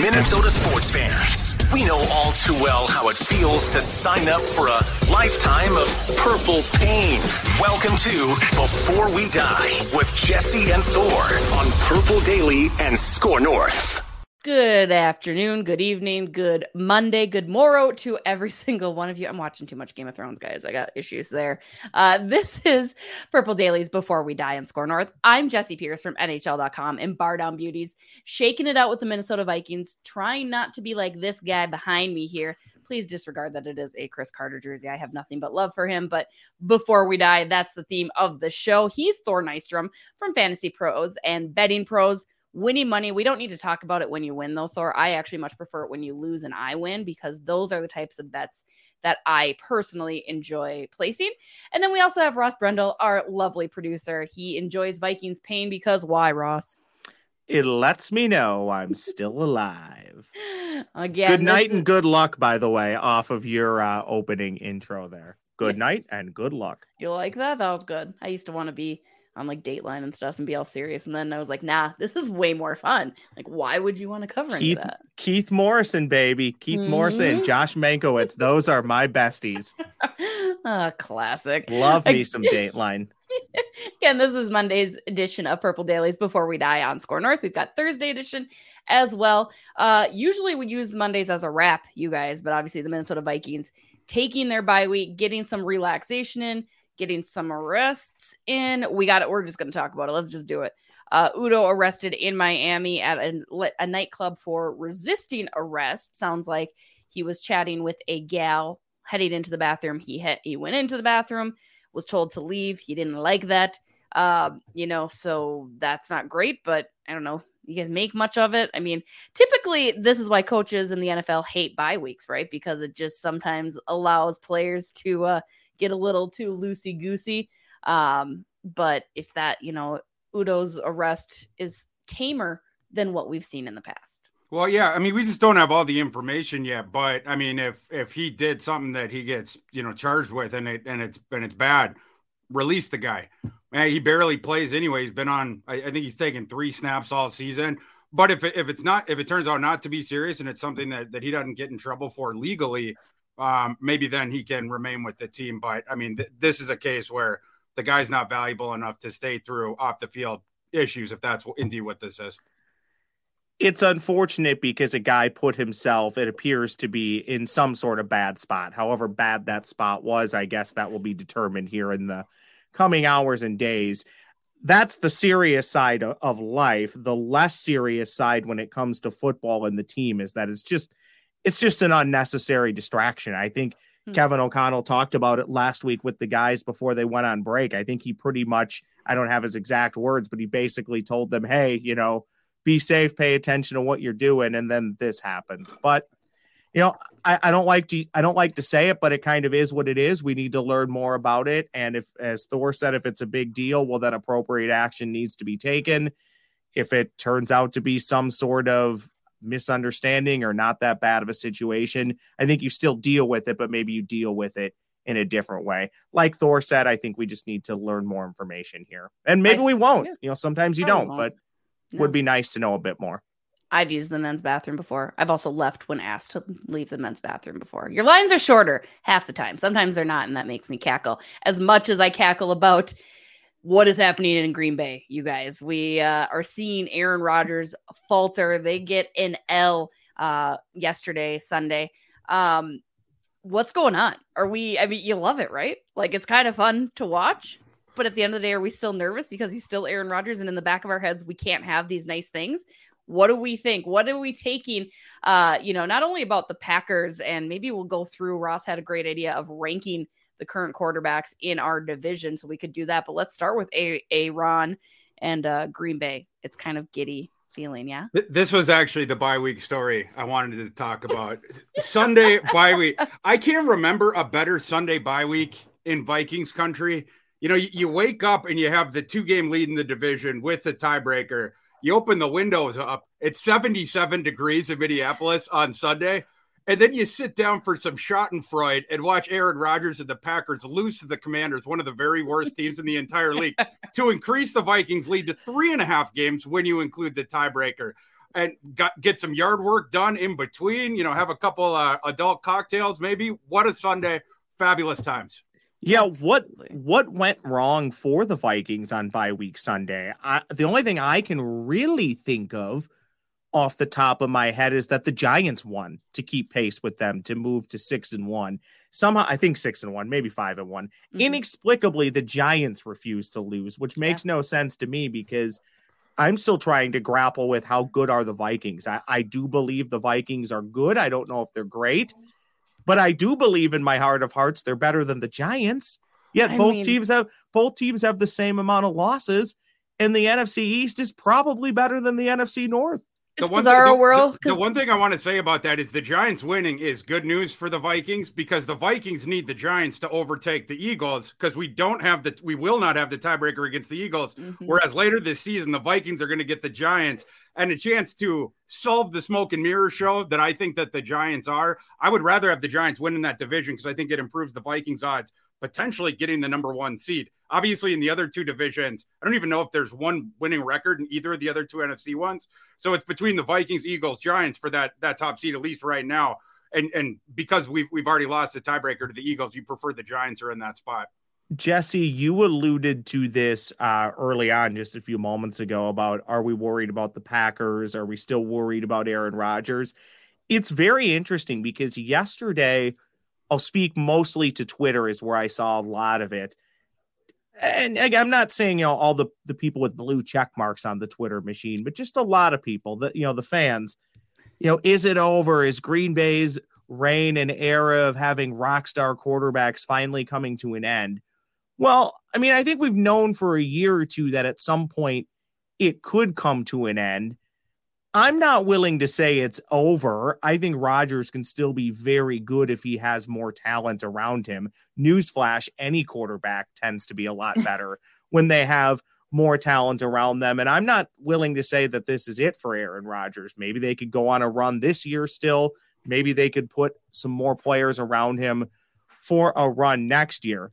Minnesota sports fans, we know all too well how it feels to sign up for a lifetime of purple pain. Welcome to Before We Die with Jesse and Thor on Purple Daily and Score North. Good afternoon, good evening, good Monday, good morrow to every single one of you. I'm watching too much Game of Thrones, guys. I got issues there. Uh, this is Purple Dailies Before We Die and Score North. I'm Jesse Pierce from NHL.com and Bar Down Beauties, shaking it out with the Minnesota Vikings, trying not to be like this guy behind me here. Please disregard that it is a Cris Carter jersey. I have nothing but love for him. But before we die, that's the theme of the show. He's Thor Nystrom from Fantasy Pros and Betting Pros winning money. We don't need to talk about it when you win, though, Thor. I actually much prefer it when you lose and I win because those are the types of bets that I personally enjoy placing. And then we also have Ross Brendel, our lovely producer. He enjoys Vikings pain because why, Ross? It lets me know I'm still alive. Again, good night is... and good luck, by the way, off of your uh, opening intro there. Good night and good luck. You like that? That was good. I used to want to be on like Dateline and stuff and be all serious. And then I was like, nah, this is way more fun. Like, why would you want to cover Keith, that? Keith Morrison, baby. Keith mm-hmm. Morrison, Josh Mankiewicz. Those are my besties. ah, classic. Love me some Dateline. Again, this is Monday's edition of Purple Dailies Before We Die on Score North. We've got Thursday edition as well. Uh, usually we use Mondays as a wrap, you guys, but obviously the Minnesota Vikings taking their bye week, getting some relaxation in, getting some arrests in. We got it. We're just going to talk about it. Let's just do it. Uh, Udo arrested in Miami at a, a nightclub for resisting arrest. Sounds like he was chatting with a gal heading into the bathroom. He hit, he went into the bathroom, was told to leave. He didn't like that. Um, you know, so that's not great, but I don't know. You guys make much of it. I mean, typically, this is why coaches in the NFL hate bye weeks, right? Because it just sometimes allows players to uh, get a little too loosey goosey. Um, but if that, you know, Udo's arrest is tamer than what we've seen in the past. Well, yeah, I mean, we just don't have all the information yet. But I mean, if if he did something that he gets, you know, charged with, and it and it's and it's bad, release the guy. Man, he barely plays anyway. He's been on. I, I think he's taken three snaps all season. But if it, if it's not, if it turns out not to be serious, and it's something that that he doesn't get in trouble for legally, um, maybe then he can remain with the team. But I mean, th- this is a case where the guy's not valuable enough to stay through off the field issues, if that's indeed what this is. It's unfortunate because a guy put himself, it appears to be in some sort of bad spot. However bad that spot was, I guess that will be determined here in the coming hours and days. That's the serious side of life. The less serious side when it comes to football and the team is that it's just it's just an unnecessary distraction. I think hmm. Kevin O'Connell talked about it last week with the guys before they went on break. I think he pretty much, I don't have his exact words, but he basically told them, hey, you know, be safe, pay attention to what you're doing, and then this happens. But you know, I, I don't like to I don't like to say it, but it kind of is what it is. We need to learn more about it. And if as Thor said, if it's a big deal, well then appropriate action needs to be taken. If it turns out to be some sort of misunderstanding or not that bad of a situation, I think you still deal with it, but maybe you deal with it in a different way. Like Thor said, I think we just need to learn more information here. And maybe we won't. Yeah. You know, sometimes you Probably don't, won't. but no. would be nice to know a bit more. I've used the men's bathroom before. I've also left when asked to leave the men's bathroom before. Your lines are shorter half the time. Sometimes they're not, and that makes me cackle. As much as I cackle about what is happening in Green Bay, you guys? We uh, are seeing Aaron Rodgers falter. They get an L uh, yesterday, Sunday. Um, what's going on? Are we, I mean, you love it, right? Like it's kind of fun to watch. But at the end of the day, are we still nervous because he's still Aaron Rodgers? And in the back of our heads, we can't have these nice things. What do we think? What are we taking? Uh, you know, not only about the Packers, and maybe we'll go through. Ross had a great idea of ranking the current quarterbacks in our division, so we could do that. But let's start with a a Ron and uh, Green Bay. It's kind of giddy feeling, yeah. This was actually the bye week story I wanted to talk about. Sunday bye week. I can't remember a better Sunday bye week in Vikings country. You know, you, you wake up and you have the two game lead in the division with the tiebreaker you open the windows up, it's 77 degrees in Minneapolis on Sunday. And then you sit down for some Schadenfreude and watch Aaron Rodgers and the Packers lose to the Commanders, one of the very worst teams in the entire league, to increase the Vikings' lead to three and a half games when you include the tiebreaker. And got, get some yard work done in between, you know, have a couple uh, adult cocktails, maybe. What a Sunday! Fabulous times. Yeah, what what went wrong for the Vikings on bye week Sunday? I, the only thing I can really think of off the top of my head is that the Giants won to keep pace with them to move to six and one. Somehow, I think six and one, maybe five and one. Mm-hmm. Inexplicably, the Giants refused to lose, which makes yeah. no sense to me because I'm still trying to grapple with how good are the Vikings. I, I do believe the Vikings are good. I don't know if they're great. But I do believe in my heart of hearts they're better than the Giants. Yet I both mean, teams have both teams have the same amount of losses, and the NFC East is probably better than the NFC North. It's the bizarre thing, world. The, the, one thing I want to say about that is the Giants winning is good news for the Vikings because the Vikings need the Giants to overtake the Eagles because we don't have the we will not have the tiebreaker against the Eagles. Mm-hmm. Whereas later this season, the Vikings are going to get the Giants and a chance to solve the smoke and mirror show that I think that the Giants are. I would rather have the Giants win in that division because I think it improves the Vikings' odds potentially getting the number one seed. Obviously, in the other two divisions, I don't even know if there's one winning record in either of the other two NFC ones. So it's between the Vikings, Eagles, Giants for that that top seed at least right now. And and because we've we've already lost the tiebreaker to the Eagles, you prefer the Giants are in that spot. Jesse, you alluded to this uh, early on just a few moments ago about are we worried about the Packers? Are we still worried about Aaron Rodgers? It's very interesting because yesterday I'll speak mostly to Twitter is where I saw a lot of it. And I'm not saying you know all the the people with blue check marks on the Twitter machine, but just a lot of people that you know the fans. You know, is it over? Is Green Bay's reign and era of having rock star quarterbacks finally coming to an end? Well, I mean, I think we've known for a year or two that at some point it could come to an end. I'm not willing to say it's over. I think Rodgers can still be very good if he has more talent around him. Newsflash, any quarterback tends to be a lot better when they have more talent around them. And I'm not willing to say that this is it for Aaron Rodgers. Maybe they could go on a run this year still. Maybe they could put some more players around him for a run next year.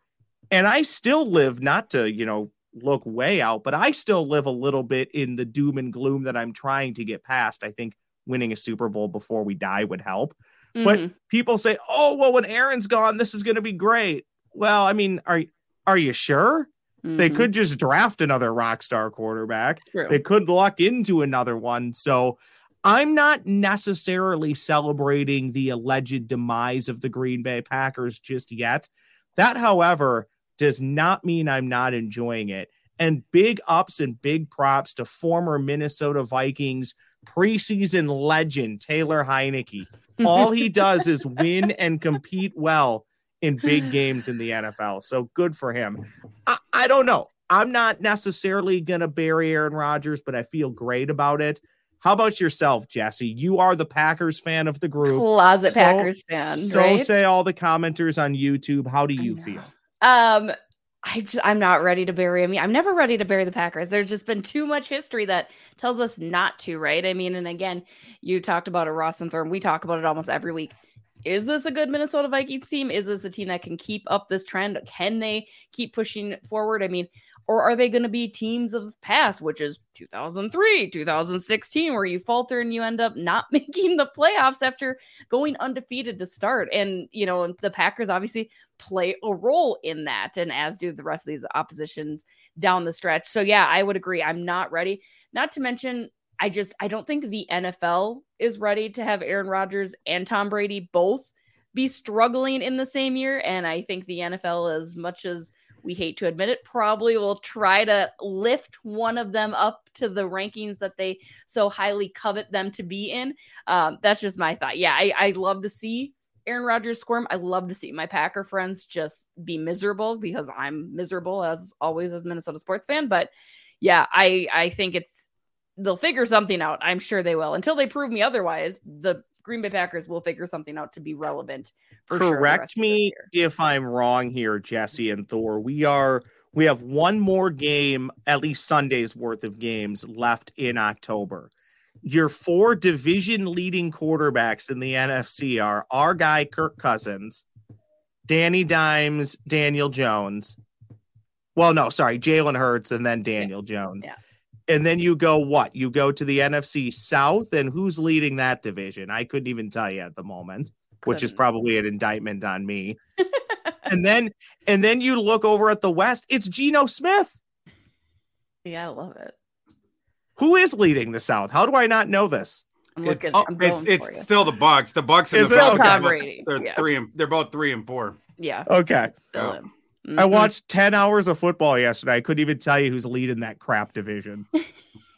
And I still live not to, you know, look way out, but I still live a little bit in the doom and gloom that I'm trying to get past. I think winning a Super Bowl before we die would help. Mm-hmm. But people say, "Oh, well, when Aaron's gone, this is going to be great." Well, I mean, are are you sure? Mm-hmm. They could just draft another rock star quarterback. True. They could luck into another one. So I'm not necessarily celebrating the alleged demise of the Green Bay Packers just yet. That, however, does not mean I'm not enjoying it. And big ups and big props to former Minnesota Vikings preseason legend Taylor Heinicke. All he does is win and compete well in big games in the NFL. So good for him. I, I don't know. I'm not necessarily going to bury Aaron Rodgers, but I feel great about it. How about yourself, Jesse? You are the Packers fan of the group. Closet so, Packers fan. So right? say all the commenters on YouTube. How do you feel? Um, I just, I'm not ready to bury him. I'm never ready to bury the Packers. There's just been too much history that tells us not to, right? I mean, and again, you talked about a Ross and Thor. We talk about it almost every week. Is this a good Minnesota Vikings team? Is this a team that can keep up this trend? Can they keep pushing forward? I mean, Or are they going to be teams of past, which is 2003, 2016, where you falter and you end up not making the playoffs after going undefeated to start? And, you know, the Packers obviously play a role in that, and as do the rest of these oppositions down the stretch. So, yeah, I would agree. I'm not ready. Not to mention, I just I don't think the NFL is ready to have Aaron Rodgers and Tom Brady both be struggling in the same year. And I think the NFL, as much as we hate to admit it, probably will try to lift one of them up to the rankings that they so highly covet them to be in. Um, that's just my thought. Yeah, I, I love to see Aaron Rodgers squirm. I love to see my Packer friends just be miserable because I'm miserable as always as Minnesota sports fan. But yeah, I I think it's they'll figure something out. I'm sure they will. Until they prove me otherwise, the Green Bay Packers will figure something out to be relevant. Correct sure me if I'm wrong here, Jesse and Thor. We are we have one more game, at least Sunday's worth of games left in October. Your four division leading quarterbacks in the NFC are our guy Kirk Cousins, Danny Dimes, Daniel Jones. Well, no, sorry, Jalen Hurts, and then Daniel yeah. Jones. Yeah and then you go what? You go to the NFC South, and who's leading that division? I couldn't even tell you at the moment, couldn't. which is probably an indictment on me. and then and then you look over at the West, it's Geno Smith. Yeah, I love it. Who is leading the South? How do I not know this? I'm looking. It's, I'm it's, it's still the Bucks. The Bucks and is the Bucks. Tom Brady. They're yeah. three and they're both three and four. Yeah. Okay. Still Mm-hmm. I watched 10 hours of football yesterday. I couldn't even tell you who's leading that crap division.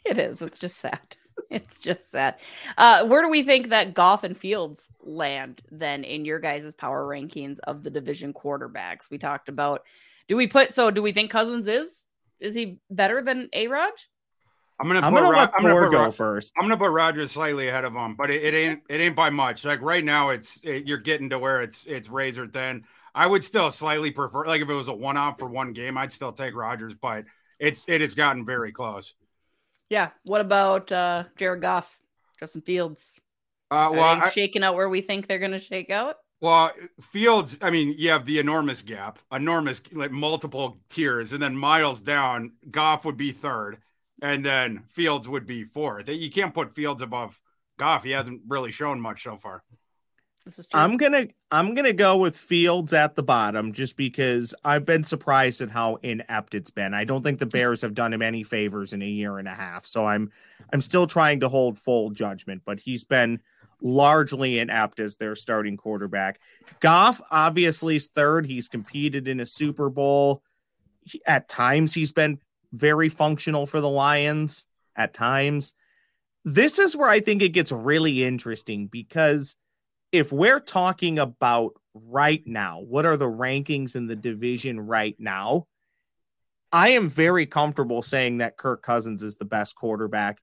it is. It's just sad. It's just sad. Uh, where do we think that Goff and Fields land then in your guys' power rankings of the division quarterbacks? We talked about. Do we put so? Do we think Cousins is is he better than A Rod? I'm gonna. I'm gonna Ro- let I'm gonna put go Ro- first. I'm gonna put Rodgers slightly ahead of him, but it, it ain't it ain't by much. Like right now, it's it, you're getting to where it's it's razor thin. I would still slightly prefer like if it was a one off for one game, I'd still take Rodgers, but it's it has gotten very close. Yeah. What about uh Jared Goff, Justin Fields? Uh, well, Are I, shaking out where we think they're going to shake out? well, Fields. I mean, you have the enormous gap, enormous like multiple tiers, and then miles down, Goff would be third, and then Fields would be fourth. You can't put Fields above Goff. He hasn't really shown much so far. This is true. I'm gonna I'm gonna go with Fields at the bottom just because I've been surprised at how inept it's been. I don't think the hmm. Bears have done him any favors in a year and a half. So I'm I'm still trying to hold full judgment, but he's been largely inept as their starting quarterback. Goff obviously is third. He's competed in a Super Bowl. He- at times he's been very functional for the Lions. At times. This is where I think it gets really interesting because if we're talking about right now, what are the rankings in the division right now? I am very comfortable saying that Kirk Cousins is the best quarterback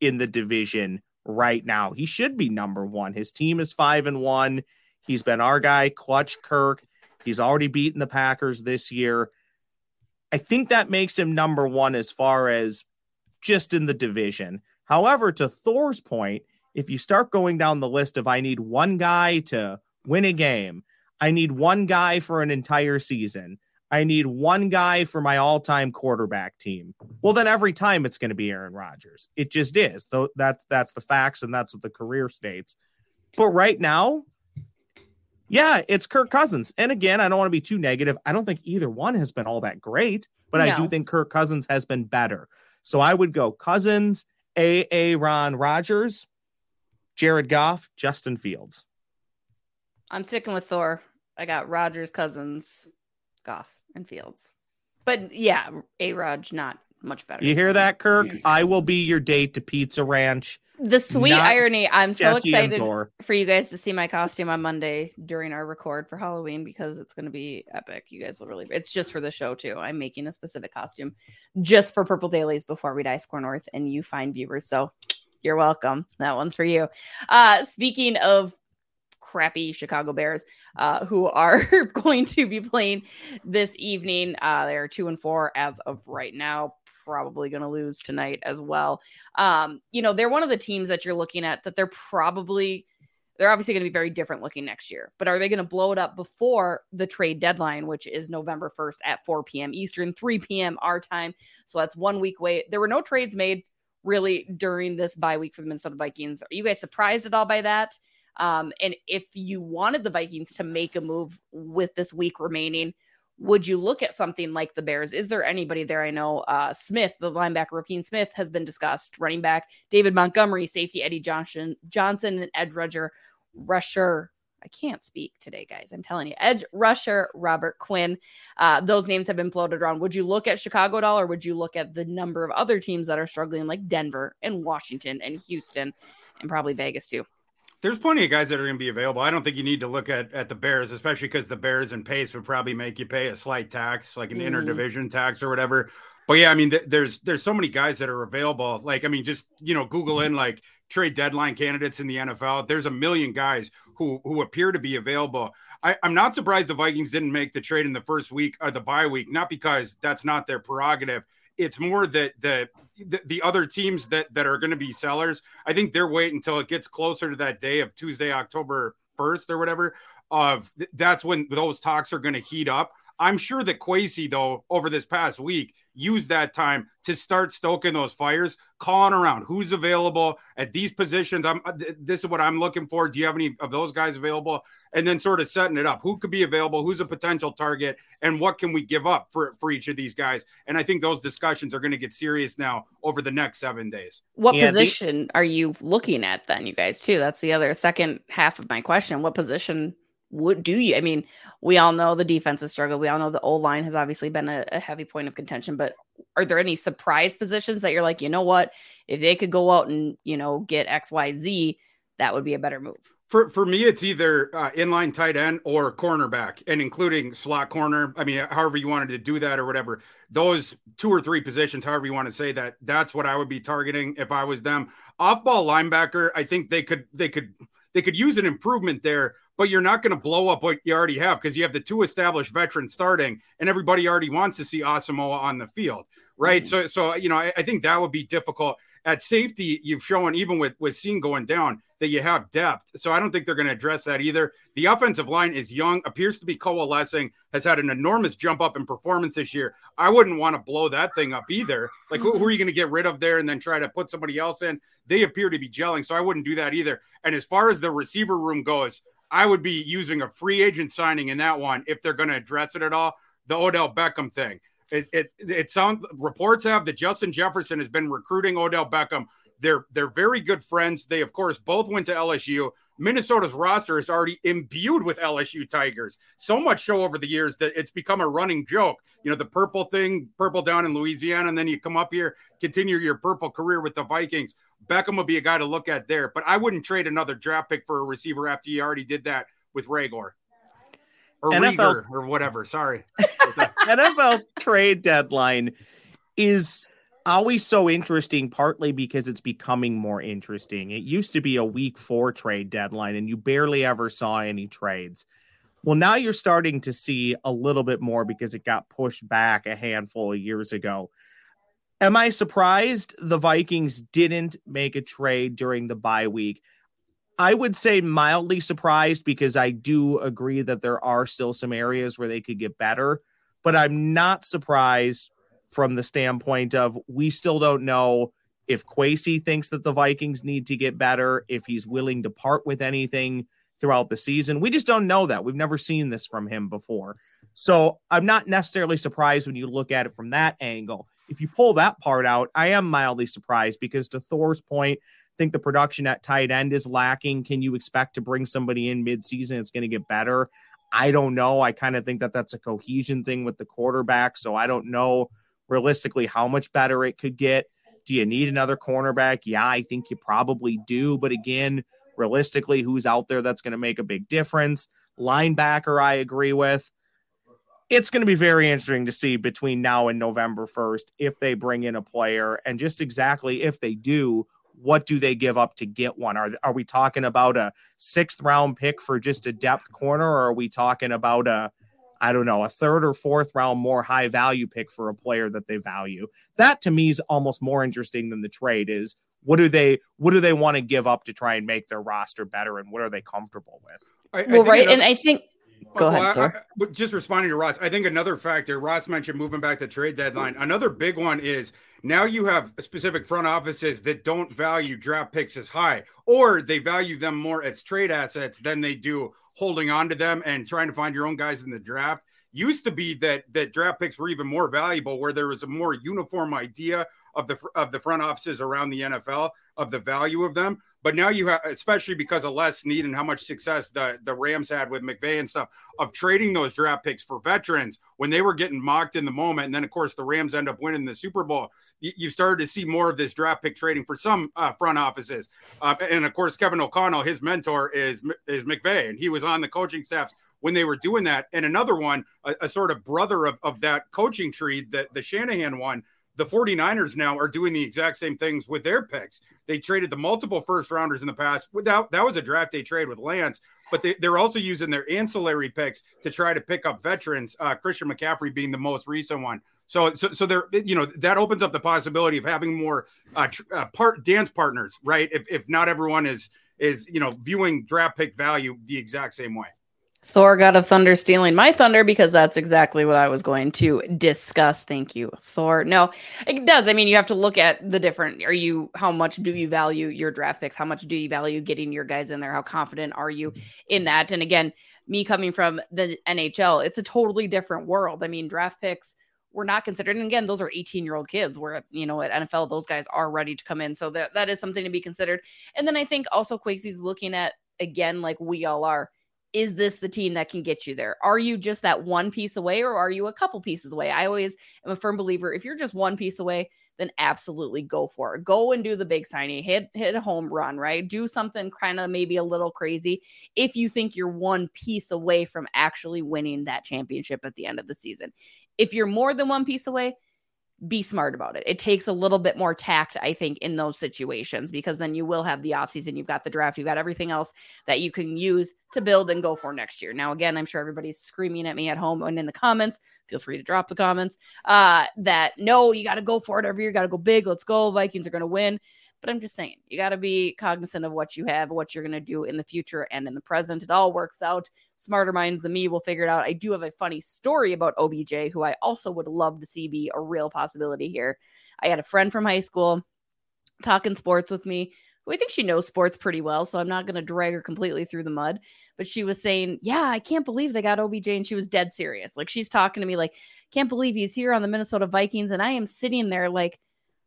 in the division right now. He should be number one. His team is five and one. He's been our guy, Clutch Kirk. He's already beaten the Packers this year. I think that makes him number one as far as just in the division. However, to Thor's point, if you start going down the list of I need one guy to win a game, I need one guy for an entire season, I need one guy for my all-time quarterback team. Well, then every time it's going to be Aaron Rodgers. It just is. Though that's that's the facts and that's what the career states. But right now, yeah, it's Kirk Cousins. And again, I don't want to be too negative. I don't think either one has been all that great, but I do think Kirk Cousins has been better. So I would go Cousins, A. A. Ron Rodgers, Jared Goff, Justin Fields. I'm sticking with Thor. I got Rodgers, Cousins, Goff, and Fields. But yeah, A Rod not much better. You hear that, Kirk? I will be your date to Pizza Ranch. The sweet irony. I'm so Jesse excited for you guys to see my costume on Monday during our record for Halloween because it's going to be epic. You guys will really, it's just for the show too. I'm making a specific costume just for Purple Dailies before we die score north and you find viewers. So you're welcome. That one's for you. Uh, speaking of crappy Chicago Bears, uh, who are going to be playing this evening, uh, they're two and four as of right now. Probably going to lose tonight as well um, you know, they're one of the teams that you're looking at that they're probably they're obviously going to be very different looking next year. But are they going to blow it up before the trade deadline, which is November 1st at 4 p.m. Eastern, 3 p.m. our time? So that's one week wait. There were no trades made really during this bye week for the Minnesota Vikings. Are you guys surprised at all by that? Um, and if you wanted the Vikings to make a move with this week remaining, would you look at something like the Bears? Is there anybody there? I know uh, Smith, the linebacker, Roquan Smith, has been discussed. Running back David Montgomery, safety Eddie Johnson, Johnson, and Ed rusher, rusher. I can't speak today, guys. I'm telling you, edge rusher Robert Quinn. Uh, those names have been floated around. Would you look at Chicago at all, or would you look at the number of other teams that are struggling, like Denver and Washington and Houston, and probably Vegas too? There's plenty of guys that are going to be available. I don't think you need to look at, at the Bears, especially because the Bears and pace would probably make you pay a slight tax, like an mm. interdivision tax or whatever. But yeah, I mean, th- there's there's so many guys that are available. Like, I mean, just you know, Google in like trade deadline candidates in the NFL. There's a million guys who who appear to be available. I, am not surprised the Vikings didn't make the trade in the first week or the bye week, not because that's not their prerogative. It's more that the the, the other teams that that are going to be sellers, I think they're waiting until it gets closer to that day of Tuesday, October 1st or whatever. Of that's when those talks are going to heat up. I'm sure that Kwesi, though, over this past week, used that time to start stoking those fires, calling around who's available at these positions. I'm uh, this is what I'm looking for. Do you have any of those guys available? And then sort of setting it up. Who could be available? Who's a potential target? And what can we give up for for each of these guys? And I think those discussions are going to get serious now over the next seven days. What yeah, position the- are you looking at then, you guys? Too. That's the other second half of my question. What position would do you? I mean, we all know the defense has struggled. We all know the old line has obviously been a, a, heavy point of contention. But are there any surprise positions that you're like, you know what, if they could go out and you know get X Y Z, that would be a better move. For for me, it's either uh, inline tight end or cornerback, and including slot corner. I mean, however you wanted to do that or whatever. Those two or three positions, however you want to say that, that's what I would be targeting if I was them. Off ball linebacker, I think they could they could they could use an improvement there, but you're not going to blow up what you already have because you have the two established veterans starting, and everybody already wants to see Asamoah on the field, right? Mm-hmm. So, so you know, I, I, think that would be difficult. At safety, you've shown even with with Cine going down that you have depth. So I don't think they're going to address that either. The offensive line is young, appears to be coalescing, has had an enormous jump up in performance this year. I wouldn't want to blow that thing up either. Like, who, who are you going to get rid of there and then try to put somebody else in? They appear to be gelling, so I wouldn't do that either. And as far as the receiver room goes, I would be using a free agent signing in that one if they're going to address it at all. The Odell Beckham thing. It, it it sounds reports have that Justin Jefferson has been recruiting Odell Beckham. They're they're very good friends. They of course both went to LSU. Minnesota's roster is already imbued with LSU Tigers. So much so over the years that it's become a running joke. You know, the purple thing, purple down in Louisiana, and then you come up here, continue your purple career with the Vikings. Beckham would be a guy to look at there, but I wouldn't trade another draft pick for a receiver after you already did that with Reagor or NFL, Rieger or whatever. Sorry. NFL trade deadline is always so interesting, partly because it's becoming more interesting. It used to be a week four trade deadline, and you barely ever saw any trades. Well, now you're starting to see a little bit more because it got pushed back a handful of years ago. Am I surprised the Vikings didn't make a trade during the bye week? I would say mildly surprised because I do agree that there are still some areas where they could get better, but I'm not surprised from the standpoint of we still don't know if Kwesi thinks that the Vikings need to get better, if he's willing to part with anything throughout the season. We just don't know that. We've never seen this from him before. So I'm not necessarily surprised when you look at it from that angle. If you pull that part out, I am mildly surprised because to Thor's point, I think the production at tight end is lacking. Can you expect to bring somebody in midseason It's going to get better? I don't know. I kind of think that that's a cohesion thing with the quarterback. So I don't know realistically how much better it could get. Do you need another cornerback? Yeah, I think you probably do. But again, realistically, who's out there that's going to make a big difference? Linebacker, I agree with. It's going to be very interesting to see between now and November 1st if they bring in a player and just exactly if they do, what do they give up to get one? Are, are we talking about a sixth round pick for just a depth corner, or are we talking about a I don't know, a third or fourth round more high value pick for a player that they value. That to me is almost more interesting than the trade is what do they what do they want to give up to try and make their roster better and what are they comfortable with I, well I right another, and i think go well, ahead I, I, just responding to ross i think another factor ross mentioned moving back to trade deadline. Another big one is now you have specific front offices that don't value draft picks as high or they value them more as trade assets than they do holding on to them and trying to find your own guys in the draft. Used to be that that draft picks were even more valuable where there was a more uniform idea of the of the front offices around the NFL of the value of them. But now you have especially because of Les Snead and how much success the the Rams had with McVay and stuff of trading those draft picks for veterans when they were getting mocked in the moment. And then of course the Rams end up winning the Super Bowl. You, started to see more of this draft pick trading for some uh, front offices. Uh, and of course Kevin O'Connell his mentor is is McVay. And he was on the coaching staffs when they were doing that. And another one, a, a sort of brother of, of that coaching tree, the, the Shanahan one, the 49ers now are doing the exact same things with their picks. They traded the multiple first rounders in the past. Without that was a draft day trade with Lance, but they, they're also using their ancillary picks to try to pick up veterans. Uh, Christian McCaffrey being the most recent one. So, so, so there, you know, that opens up the possibility of having more uh, tr- uh, part dance partners, right? If, if not everyone is is you know viewing draft pick value the exact same way. Thor, God of Thunder, stealing my thunder because that's exactly what I was going to discuss. Thank you, Thor. No, it does. I mean, you have to look at the different. Are you, how much do you value your draft picks? How much do you value getting your guys in there? How confident are you mm-hmm. in that? And again, me coming from the NHL, it's a totally different world. I mean, draft picks were not considered. And again, those are 18 year old kids where, you know, at NFL, those guys are ready to come in. So that, that is something to be considered. And then I think also Kwesi's looking at, again, like we all are is this the team that can get you there? Are you just that one piece away or are you a couple pieces away? I always am a firm believer if you're just one piece away, then absolutely go for it. Go and do the big signing, hit hit a home run, right? Do something kind of maybe a little crazy if you think you're one piece away from actually winning that championship at the end of the season. If you're more than one piece away, be smart about it. It takes a little bit more tact, I think, in those situations because then you will have the offseason, you've got the draft, you've got everything else that you can use to build and go for next year. Now, again, I'm sure everybody's screaming at me at home and in the comments. Feel free to drop the comments. Uh, that no, you got to go for it every year, You got to go big. Let's go. Vikings are going to win. But I'm just saying, you got to be cognizant of what you have, what you're going to do in the future and in the present. It all works out. Smarter minds than me will figure it out. I do have a funny story about OBJ, who I also would love to see be a real possibility here. I had a friend from high school talking sports with me who I think she knows sports pretty well. So I'm not going to drag her completely through the mud. But she was saying, Yeah, I can't believe they got OBJ. And she was dead serious. Like she's talking to me, like, can't believe he's here on the Minnesota Vikings. And I am sitting there, like,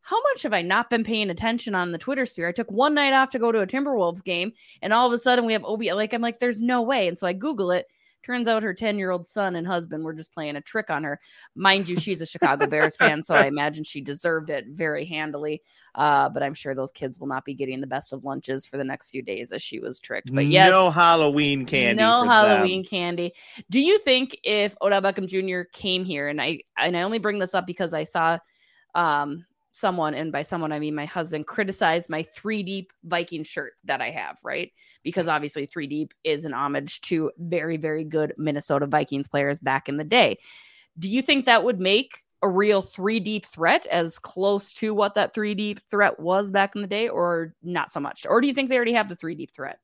how much have I not been paying attention on the Twitter sphere? I took one night off to go to a Timberwolves game, and all of a sudden we have Obi. Like I'm like, there's no way. And so I Google it. Turns out her 10 year old son and husband were just playing a trick on her. Mind you, she's a Chicago Bears fan, so I imagine she deserved it very handily. Uh, but I'm sure those kids will not be getting the best of lunches for the next few days as she was tricked. But yes, no Halloween candy. No Halloween them. candy. Do you think if Odell Beckham Jr. came here, and I and I only bring this up because I saw um someone, and by someone I mean my husband, criticized my three deep Viking shirt that I have, right? Because obviously three deep is an homage to very, very good Minnesota Vikings players back in the day. Do you think that would make a real three deep threat as close to what that three deep threat was back in the day, or not so much? Or do you think they already have the three deep threat?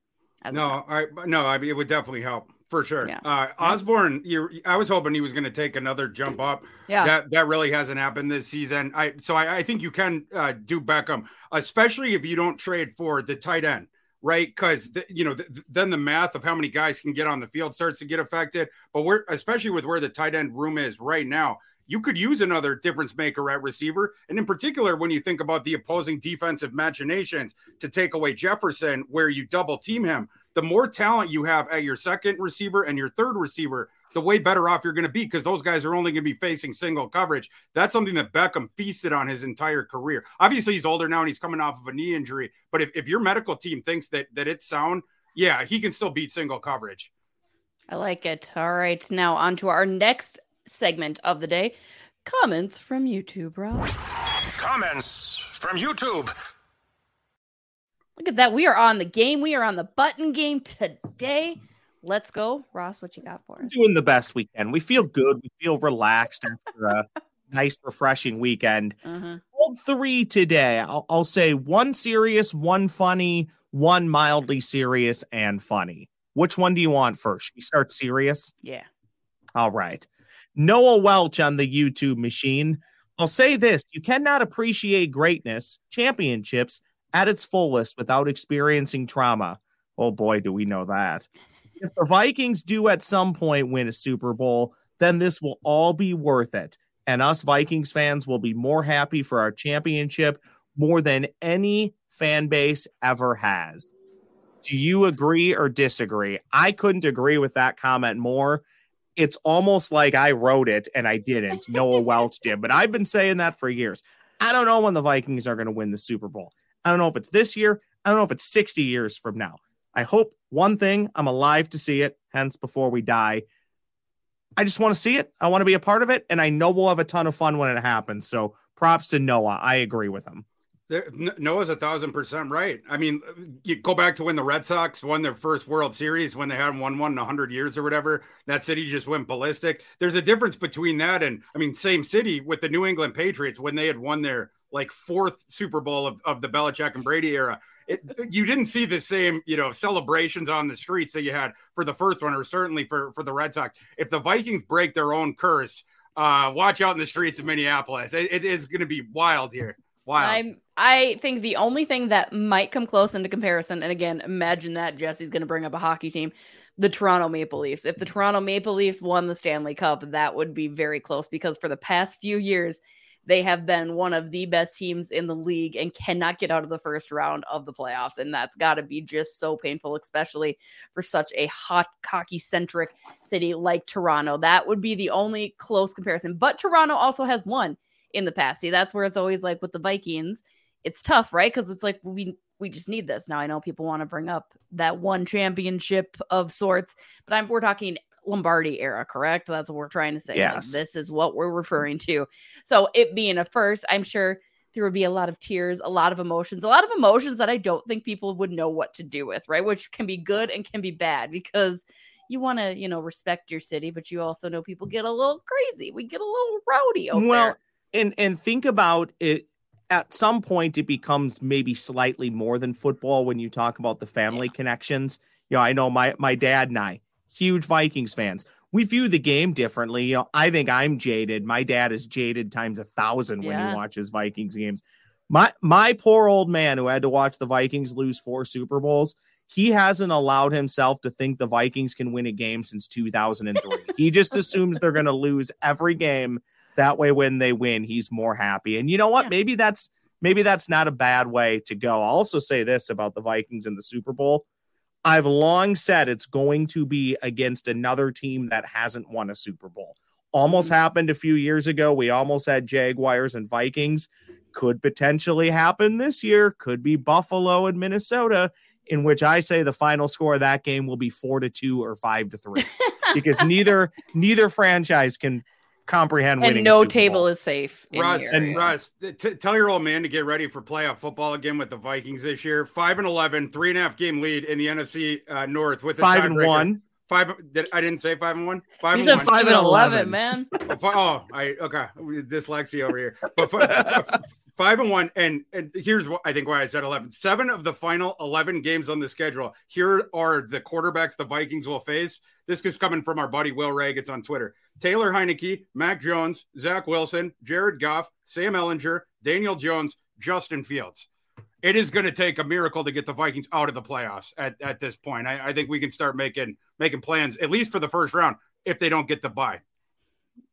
no, I no, I mean it would definitely help for sure. Yeah. Uh, Osborn, you I was hoping he was going to take another jump up. Yeah, that that really hasn't happened this season. I so I, I think you can uh, do Beckham, especially if you don't trade for the tight end, right? Because the, you know th- then the math of how many guys can get on the field starts to get affected. But we're especially with where the tight end room is right now you could use another difference maker at receiver. And in particular, when you think about the opposing defensive machinations to take away Jefferson, where you double team him, the more talent you have at your second receiver and your third receiver, the way better off you're going to be because those guys are only going to be facing single coverage. That's something that Beckham feasted on his entire career. Obviously, he's older now and he's coming off of a knee injury. But if, if your medical team thinks that that it's sound, yeah, he can still beat single coverage. I like it. All right. Now on to our next segment of the day. Comments from YouTube, Ross. Comments from YouTube. Look at that. We are on the game. We are on the button game today. Let's go. Ross, what you got for us? Doing the best we can. We feel good. We feel relaxed after a nice, refreshing weekend. Uh-huh. All three today. I'll, I'll say one serious, one funny, one mildly serious, and funny. Which one do you want first? We start serious? Yeah. All right. Noah Welch on the YouTube machine. I'll say this you cannot appreciate greatness, championships at its fullest without experiencing trauma. Oh boy, do we know that. If the Vikings do at some point win a Super Bowl, then this will all be worth it. And us Vikings fans will be more happy for our championship more than any fan base ever has. Do you agree or disagree? I couldn't agree with that comment more. It's almost like I wrote it and I didn't. Noah Welch did, but I've been saying that for years. I don't know when the Vikings are going to win the Super Bowl. I don't know if it's this year. I don't know if it's 60 years from now. I hope one thing I'm alive to see it, hence before we die. I just want to see it. I want to be a part of it. And I know we'll have a ton of fun when it happens. So props to Noah. I agree with him. There, Noah's a thousand percent right. I mean, you go back to when the Red Sox won their first World Series when they hadn't won one in hundred years or whatever. That city just went ballistic. There's a difference between that and I mean, same city with the New England Patriots when they had won their like fourth Super Bowl of, of the Belichick and Brady era. It, you didn't see the same, you know, celebrations on the streets that you had for the first one, or certainly for for the Red Sox. If the Vikings break their own curse, uh, watch out in the streets of Minneapolis. It, it is going to be wild here. Wild. I'm I think the only thing that might come close into comparison, and again, imagine that Jesse's going to bring up a hockey team, the Toronto Maple Leafs. If the Toronto Maple Leafs won the Stanley Cup, that would be very close because for the past few years, they have been one of the best teams in the league and cannot get out of the first round of the playoffs. And that's got to be just so painful, especially for such a hot, hockey centric city like Toronto. That would be the only close comparison. But Toronto also has won in the past. See, that's where it's always like with the Vikings it's tough, right? Because it's like we we just need this. Now I know people want to bring up that one championship of sorts, but I'm we're talking Lombardi era, correct? That's what we're trying to say. Yes. Like, this is what we're referring to. So it being a first, I'm sure there would be a lot of tears, a lot of emotions, a lot of emotions that I don't think people would know what to do with, right? Which can be good and can be bad because you want to, you know, respect your city, but you also know people get a little crazy. We get a little rowdy over well, there. And and think about it at some point it becomes maybe slightly more than football when you talk about the family yeah. connections. You know, I know my my dad and I, huge Vikings fans. We view the game differently. You know, I think I'm jaded. My dad is jaded times a thousand when he watches Vikings games. My my poor old man who had to watch the Vikings lose four Super Bowls, he hasn't allowed himself to think the Vikings can win a game since 2003. he just assumes they're going to lose every game that way, when they win, he's more happy. And you know what? Yeah. Maybe that's maybe that's not a bad way to go. I'll also say this about the Vikings in the Super Bowl. I've long said it's going to be against another team that hasn't won a Super Bowl. Almost mm-hmm. happened a few years ago. We almost had Jaguars and Vikings. Could potentially happen this year. Could be Buffalo and Minnesota, in which I say the final score of that game will be four to two or five to three, because neither neither franchise can comprehend and no table is safe. Russ and Russ, t- tell your old man to get ready for playoff football again with the Vikings this year. Five and 11, three and a half game lead in the NFC uh, North with five and one. Five. Did, I didn't say five and one. Five you and said one. five and 11, man. oh, oh, I okay. Dyslexia over here. But five, five and one, and and here's what I think why I said eleven. Seven of the final eleven games on the schedule. Here are the quarterbacks the Vikings will face. This is coming from our buddy Will Ray. It's on Twitter. Taylor Heinicke, Mac Jones, Zach Wilson, Jared Goff, Sam Ehlinger, Daniel Jones, Justin Fields. It is going to take a miracle to get the Vikings out of the playoffs at, at this point. I, I think we can start making making plans at least for the first round if they don't get the bye.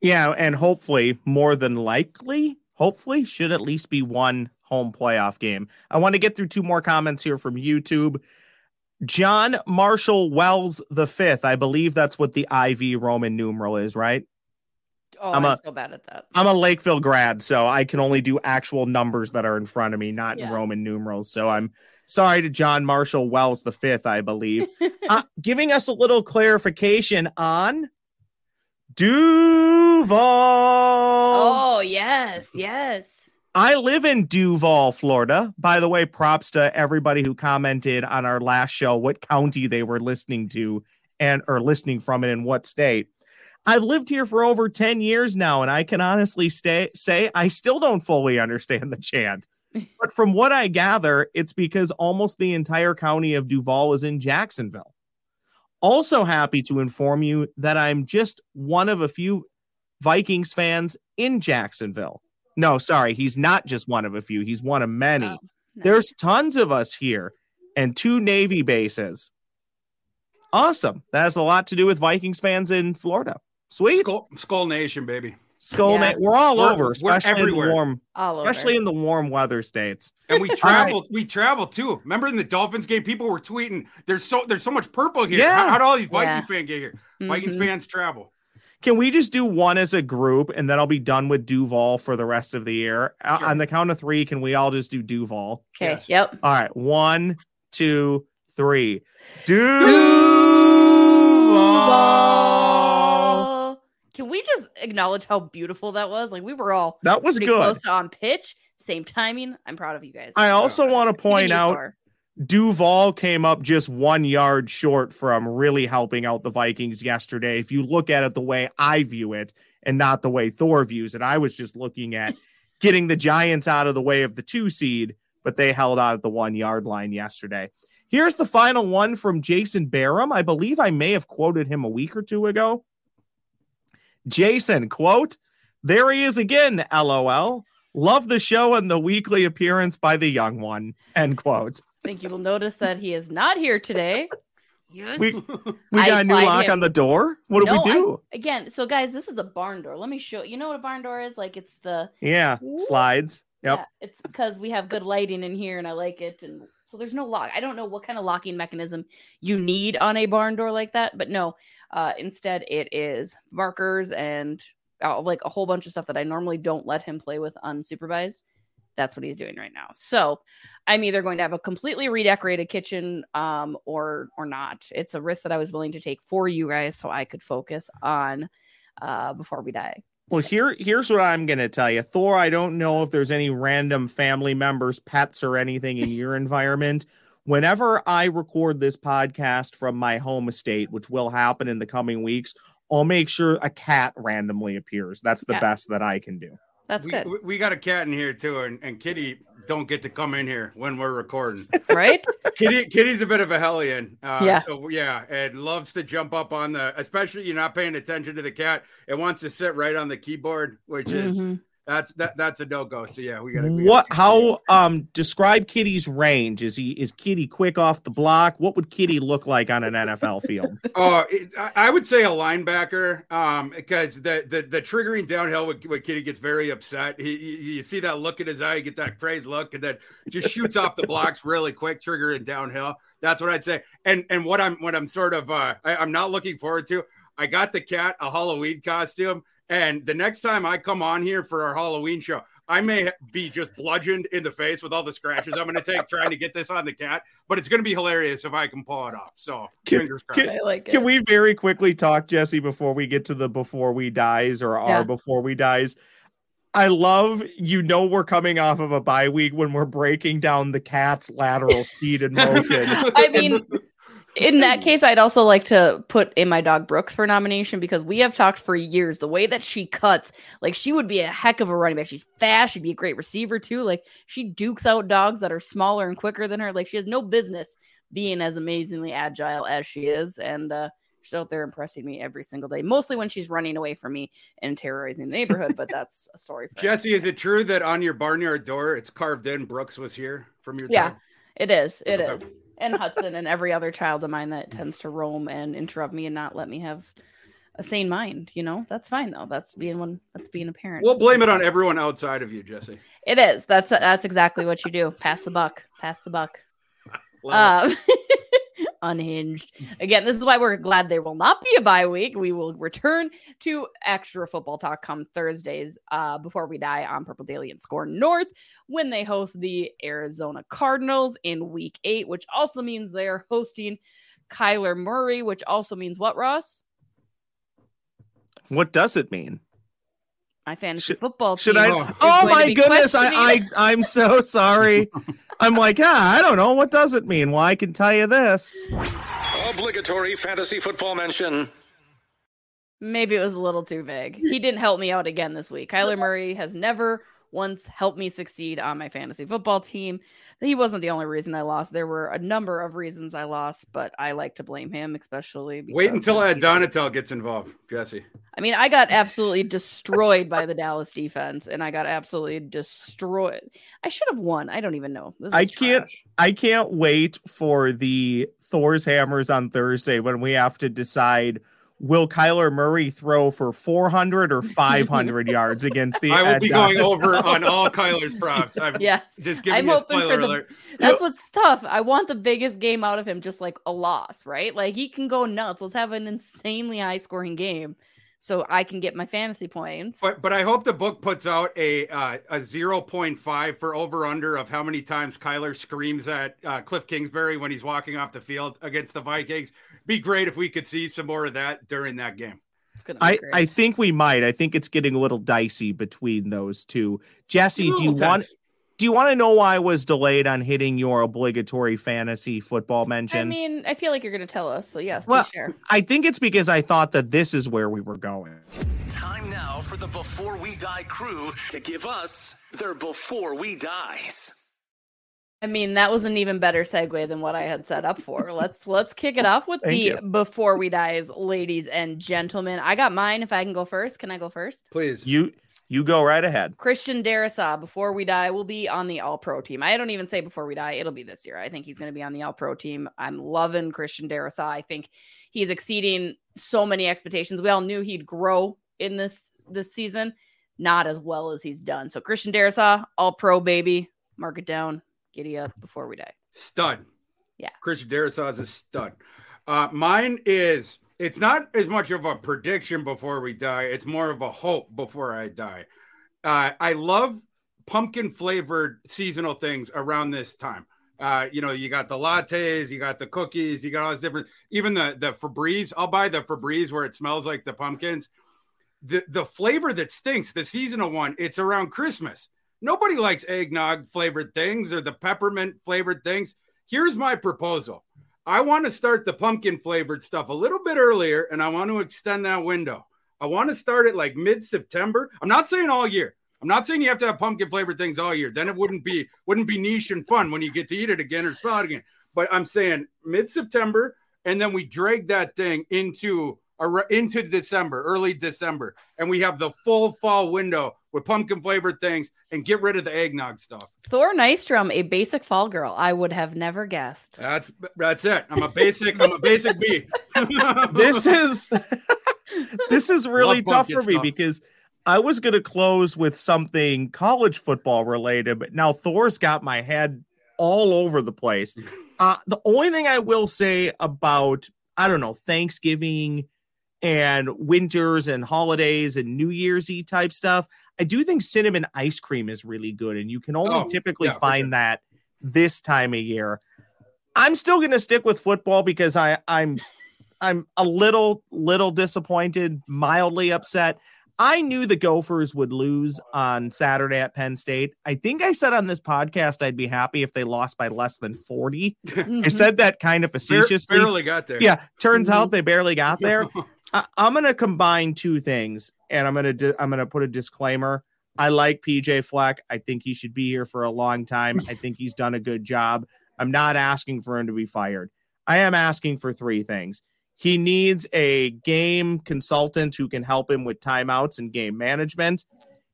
Yeah, and hopefully, more than likely, hopefully, should at least be one home playoff game. I want to get through two more comments here from YouTube. John Marshall Wells the fifth. I believe that's what the IV Roman numeral is, right? Oh, I'm, I'm a, so bad at that. I'm a Lakeville grad, so I can only do actual numbers that are in front of me, not yeah. in Roman numerals. So I'm sorry to John Marshall Wells the fifth, I believe, uh, giving us a little clarification on Duval. Oh yes, yes. I live in Duval, Florida. By the way, props to everybody who commented on our last show what county they were listening to and or listening from it in what state. I've lived here for over 10 years now, and I can honestly stay, say I still don't fully understand the chant. But from what I gather, it's because almost the entire county of Duval is in Jacksonville. Also, happy to inform you that I'm just one of a few Vikings fans in Jacksonville. No, sorry, he's not just one of a few, he's one of many. Oh, nice. There's tons of us here and two Navy bases. Awesome. That has a lot to do with Vikings fans in Florida. Sweet. Skol, Skol Nation, baby. Skol Yeah. Na- We're all We're- over, we're especially in the warm, all especially over. in the warm weather states. And we traveled. We traveled too. Remember in the Dolphins game, people were tweeting, "There's so there's so much purple here. Yeah. How, how do all these Yeah. Vikings fans get here? Vikings Mhm. fans travel." Can we just do one as a group and then I'll be done with Duval for the rest of the year? Uh, Sure. On the count of three, can we all just do Duval? Okay. Yes. Yep. All right. One, two, three. Duval. Ball. Can we just acknowledge how beautiful that was? Like we were all That was good. close to on pitch, same timing. I'm proud of you guys. I also Okay. want to point out Thor. Duval came up just one yard short from really helping out the Vikings yesterday. If you look at it the way I view it and not the way Thor views it, I was just looking at getting the Giants out of the way of the two seed, but they held out at the one yard line yesterday. Here's the final one from Jason Barham. I believe I may have quoted him a week or two ago. Jason, quote, there he is again, lol. Love the show and the weekly appearance by the young one, end quote. I think you will notice that he is not here today. Yes. We we got a new lock him. on the door. What do we do? Again, so guys, this is a barn door. Let me show you know what a barn door is? Like it's the yeah, Ooh. slides. Yep. yeah, it's because we have good lighting in here and I like it. And so there's no lock. I don't know what kind of locking mechanism you need on a barn door like that, but no. Uh instead it is markers and uh, like a whole bunch of stuff that I normally don't let him play with unsupervised. That's what he's doing right now. So I'm either going to have a completely redecorated kitchen um or or not. It's a risk that I was willing to take for you guys so I could focus on uh before we die. Well, here here's what I'm gonna tell you, Thor. I don't know if there's any random family members, pets, or anything in your environment. Whenever I record this podcast from my home estate, which will happen in the coming weeks, I'll make sure a cat randomly appears. That's the Yeah. best that I can do. That's we, good. we- we got a cat in here too, and, and Kitty don't get to come in here when we're recording. right? Kitty Kitty's a bit of a hellion. Uh, Yeah. So yeah, and loves to jump up on the. Especially you're not paying attention to the cat. It wants to sit right on the keyboard, which is Mhm. That's that that's a no go. So yeah, we got to. What? How? Um, describe Kitty's range. Is he is Kitty quick off the block? What would Kitty look like on an NFL field? Oh, it, I would say a linebacker, um, because the the, the triggering downhill when, when Kitty gets very upset. He, he- you see that look in his eye, he gets that crazed look, and then just shoots off the blocks really quick, triggering downhill. That's what I'd say. And and what I'm what I'm sort of uh, I, I'm not looking forward to. I got the cat a Halloween costume, and the next time I come on here for our Halloween show, I may be just bludgeoned in the face with all the scratches I'm going to take trying to get this on the cat. But it's going to be hilarious if I can pull it off. So Can- fingers crossed. can- like. Can we very quickly talk, Jesse, before we get to the before we dies or our Yeah. before we dies? I love you know we're coming off of a bye week when we're breaking down the cat's lateral speed and motion. I mean, in that case, I'd also like to put in my dog Brooks for nomination because we have talked for years. The way that she cuts, like she would be a heck of a running back. She's fast. She'd be a great receiver too. Like she dukes out dogs that are smaller and quicker than her. Like she has no business being as amazingly agile as she is. And uh, she's out there impressing me every single day, mostly when she's running away from me and terrorizing the neighborhood. but that's a story for Jesse, is it true that on your barnyard door it's carved in Brooks was here from your Yeah. time? It is. It Okay. is. And Hudson and every other child of mine that tends to roam and interrupt me and not let me have a sane mind. You know, that's fine though. That's being one. That's being a parent. We'll blame it on everyone outside of you, Jesse. it is. That's that's exactly what you do. Pass the buck. Pass the buck. Um, unhinged. Again, this is why we're glad there will not be a bye week. We will return to extra football talk come Thursdays uh, before we die on Purple Daily and SKOR North when they host the Arizona Cardinals in week eight, which also means they are hosting Kyler Murray, which also means what, Ross? what does it mean? My fantasy Should- football Should. I? Oh. is going to my goodness! I, I I'm so sorry. I'm like, yeah, I don't know. What does it mean? Well, I can tell you this. Obligatory fantasy football mention. Maybe it was a little too vague. He didn't help me out again this week. Kyler Murray has never once helped me succeed on my fantasy football team. He wasn't the only reason I lost. There were a number of reasons I lost, but I like to blame him, especially. Wait until Ed Donatell gets involved, Jesse. I mean, I got absolutely destroyed by the Dallas defense, and I got absolutely destroyed. I should have won. I don't even know. I can't. Trash. I can't wait for the Thor's hammers on Thursday when we have to decide will Kyler Murray throw for 400 or 500 yards against the? I will be going over on all Kyler's props. I'm Yes, just giving I'm you a hoping for spoiler the- alert. that's what's tough. I want the biggest game out of him, just like a loss, right? Like he can go nuts. Let's have an insanely high scoring game, so I can get my fantasy points. But but I hope the book puts out a uh, a zero point five for over under of how many times Kyler screams at uh, Cliff Kingsbury when he's walking off the field against the Vikings. Be great if we could see some more of that during that game. It's gonna be I, great. I think we might. I think it's getting a little dicey between those two. Jesse, do you little want tense. Do you want to know why I was delayed on hitting your obligatory fantasy football mention? I mean, I feel like you're gonna tell us. So yes, Well, please share. I think it's because I thought that this is where we were going. Time now for the Before We Die crew to give us their Before We Dies. I mean, that was an even better segue than what I had set up for. Let's let's kick it off with Thank the you. before we dies, ladies and gentlemen. I got mine. If I can go first, can I go first? Please. You you go right ahead. Christian Darrisaw, before we die, will be on the All Pro team. I don't even say before we die; it'll be this year. I think he's going to be on the All Pro team. I'm loving Christian Darrisaw. I think he's exceeding so many expectations. We all knew he'd grow in this this season, not as well as he's done. So Christian Darrisaw, All Pro baby, mark it down, giddy up before we die. Stud. Yeah. Christian Darrisaw is a stud. Uh, mine is it's not as much of a prediction before we die, it's more of a hope before I die. Uh, I love pumpkin flavored seasonal things around this time. Uh, you know, you got the lattes, you got the cookies, you got all this different, even the the Febreze. I'll buy the Febreze where it smells like the pumpkins. The the flavor that stinks, the seasonal one, it's around Christmas. Nobody likes eggnog flavored things or the peppermint flavored things. Here's my proposal. I want to start the pumpkin flavored stuff a little bit earlier and I want to extend that window. I want to start it like mid September. I'm not saying all year. I'm not saying you have to have pumpkin flavored things all year. Then it wouldn't be wouldn't be niche and fun when you get to eat it again or smell it again. But I'm saying mid September, and then we drag that thing into into December, early December, and we have the full fall window with pumpkin flavored things and get rid of the eggnog stuff. Thor Nystrom, a basic fall girl. I would have never guessed. That's that's it. I'm a basic. I'm a basic B. This is this is really tough pumpkin for me stuff. because I was going to close with something college football related, but now Thor's got my head all over the place. Uh, the only thing I will say about I don't know Thanksgiving and winters and holidays and New Year's Eve type stuff, I do think cinnamon ice cream is really good, and you can only Oh, typically yeah, find sure. that this time of year. I'm still going to stick with football because I I'm I'm a little little disappointed, mildly upset. I knew the Gophers would lose on Saturday at Penn State. I think I said on this podcast I'd be happy if they lost by less than 40. I said that kind of facetiously. barely got there. Yeah, turns mm-hmm. out they barely got there. I, I'm going to combine two things, and I'm going to di- I'm going to put a disclaimer. I like PJ Fleck. I think he should be here for a long time. I think he's done a good job. I'm not asking for him to be fired. I am asking for three things. He needs a game consultant who can help him with timeouts and game management.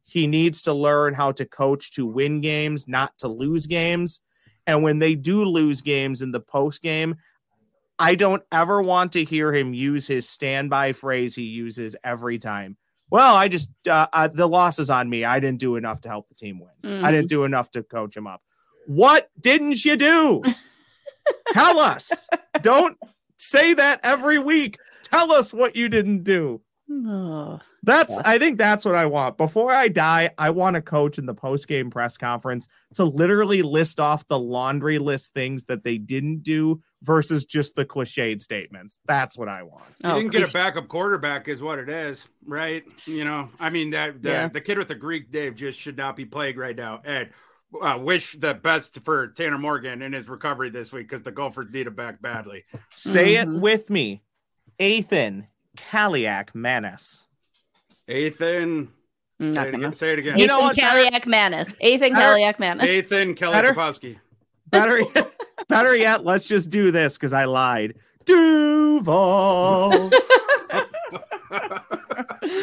He needs to learn how to coach to win games, not to lose games. And when they do lose games in the post game, I don't ever want to hear him use his standby phrase he uses every time. Well, I just uh, uh, the loss is on me. I didn't do enough to help the team win. I didn't do enough to coach him up. What didn't you do? Tell us. Don't say that every week. Tell us what you didn't do. Oh, That's I think that's what I want. Before I die, I want a coach in the post-game press conference to literally list off the laundry list things that they didn't do versus just the cliched statements. That's what I want. You Oh, didn't get a backup quarterback, is what it is, right? You know, I mean that the, Yeah. the kid with the Greek Dave just should not be playing right now. Ed, uh, wish the best for Tanner Morgan in his recovery this week because the Gophers need him back badly. Say Mhm. it with me. Ethan, Kaliakmanis. Ethan. Say it again. Say it again. You know what, better- Kaliakmanis. Ethan better- Kaliakmanis. Ethan Kelly Better- Kapowski. Better yet, better yet, let's just do this because I lied. Duval. and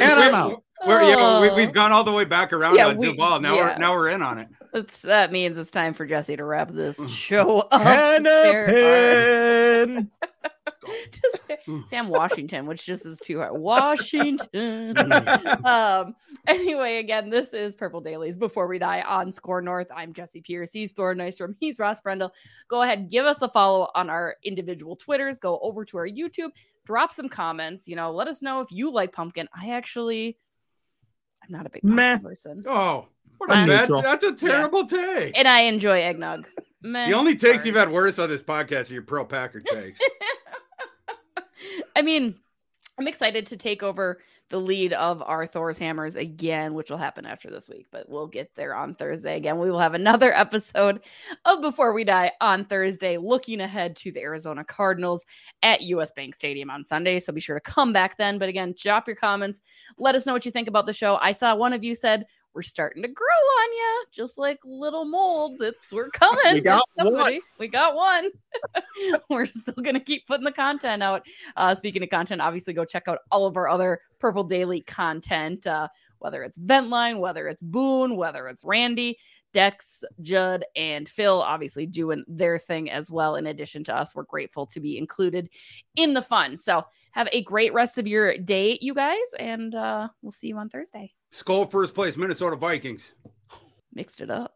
I'm out. We're, yeah, we, Oh. we've gone all the way back around Yeah, on we- Duval. Now yeah. we're now we're in on it. That's, that means it's time for Jesse to wrap this show up. And Spare a part. pin. Just say- Sam Washington, which just is too hard. Washington. um. Anyway, again, this is Purple Dailies. Before we die on SKOR North, I'm Jesse Pierce. He's Thor Nystrom. He's Ross Brendel. Go ahead, give us a follow on our individual Twitters. Go over to our YouTube. Drop some comments. You know, let us know if you like pumpkin. I actually, I'm not a big pumpkin Meh. person, Oh, what a I'm bad, that's a terrible take. and I enjoy eggnog. Meh. The only takes Sorry. you've had worse on this podcast are your pro Packer takes. I mean, I'm excited to take over the lead of our Thor's Hammers again, which will happen after this week, but we'll get there on Thursday again. We will have another episode of Before We Die on Thursday, looking ahead to the Arizona Cardinals at US Bank Stadium on Sunday. So be sure to come back then. But again, drop your comments. Let us know what you think about the show. I saw one of you said, we're starting to grow on you, just like little molds. It's we're coming. We got Somebody. We got one. we're still gonna keep putting the content out. Uh, speaking of content, obviously go check out all of our other Purple Daily content, uh, whether it's Ventline, whether it's Boone, whether it's Randy, Dex, Judd, and Phil, obviously doing their thing as well. In addition to us, we're grateful to be included in the fun. So have a great rest of your day, you guys, and uh, we'll see you on Thursday. Skol first place, Minnesota Vikings. Mixed it up.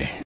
Okay.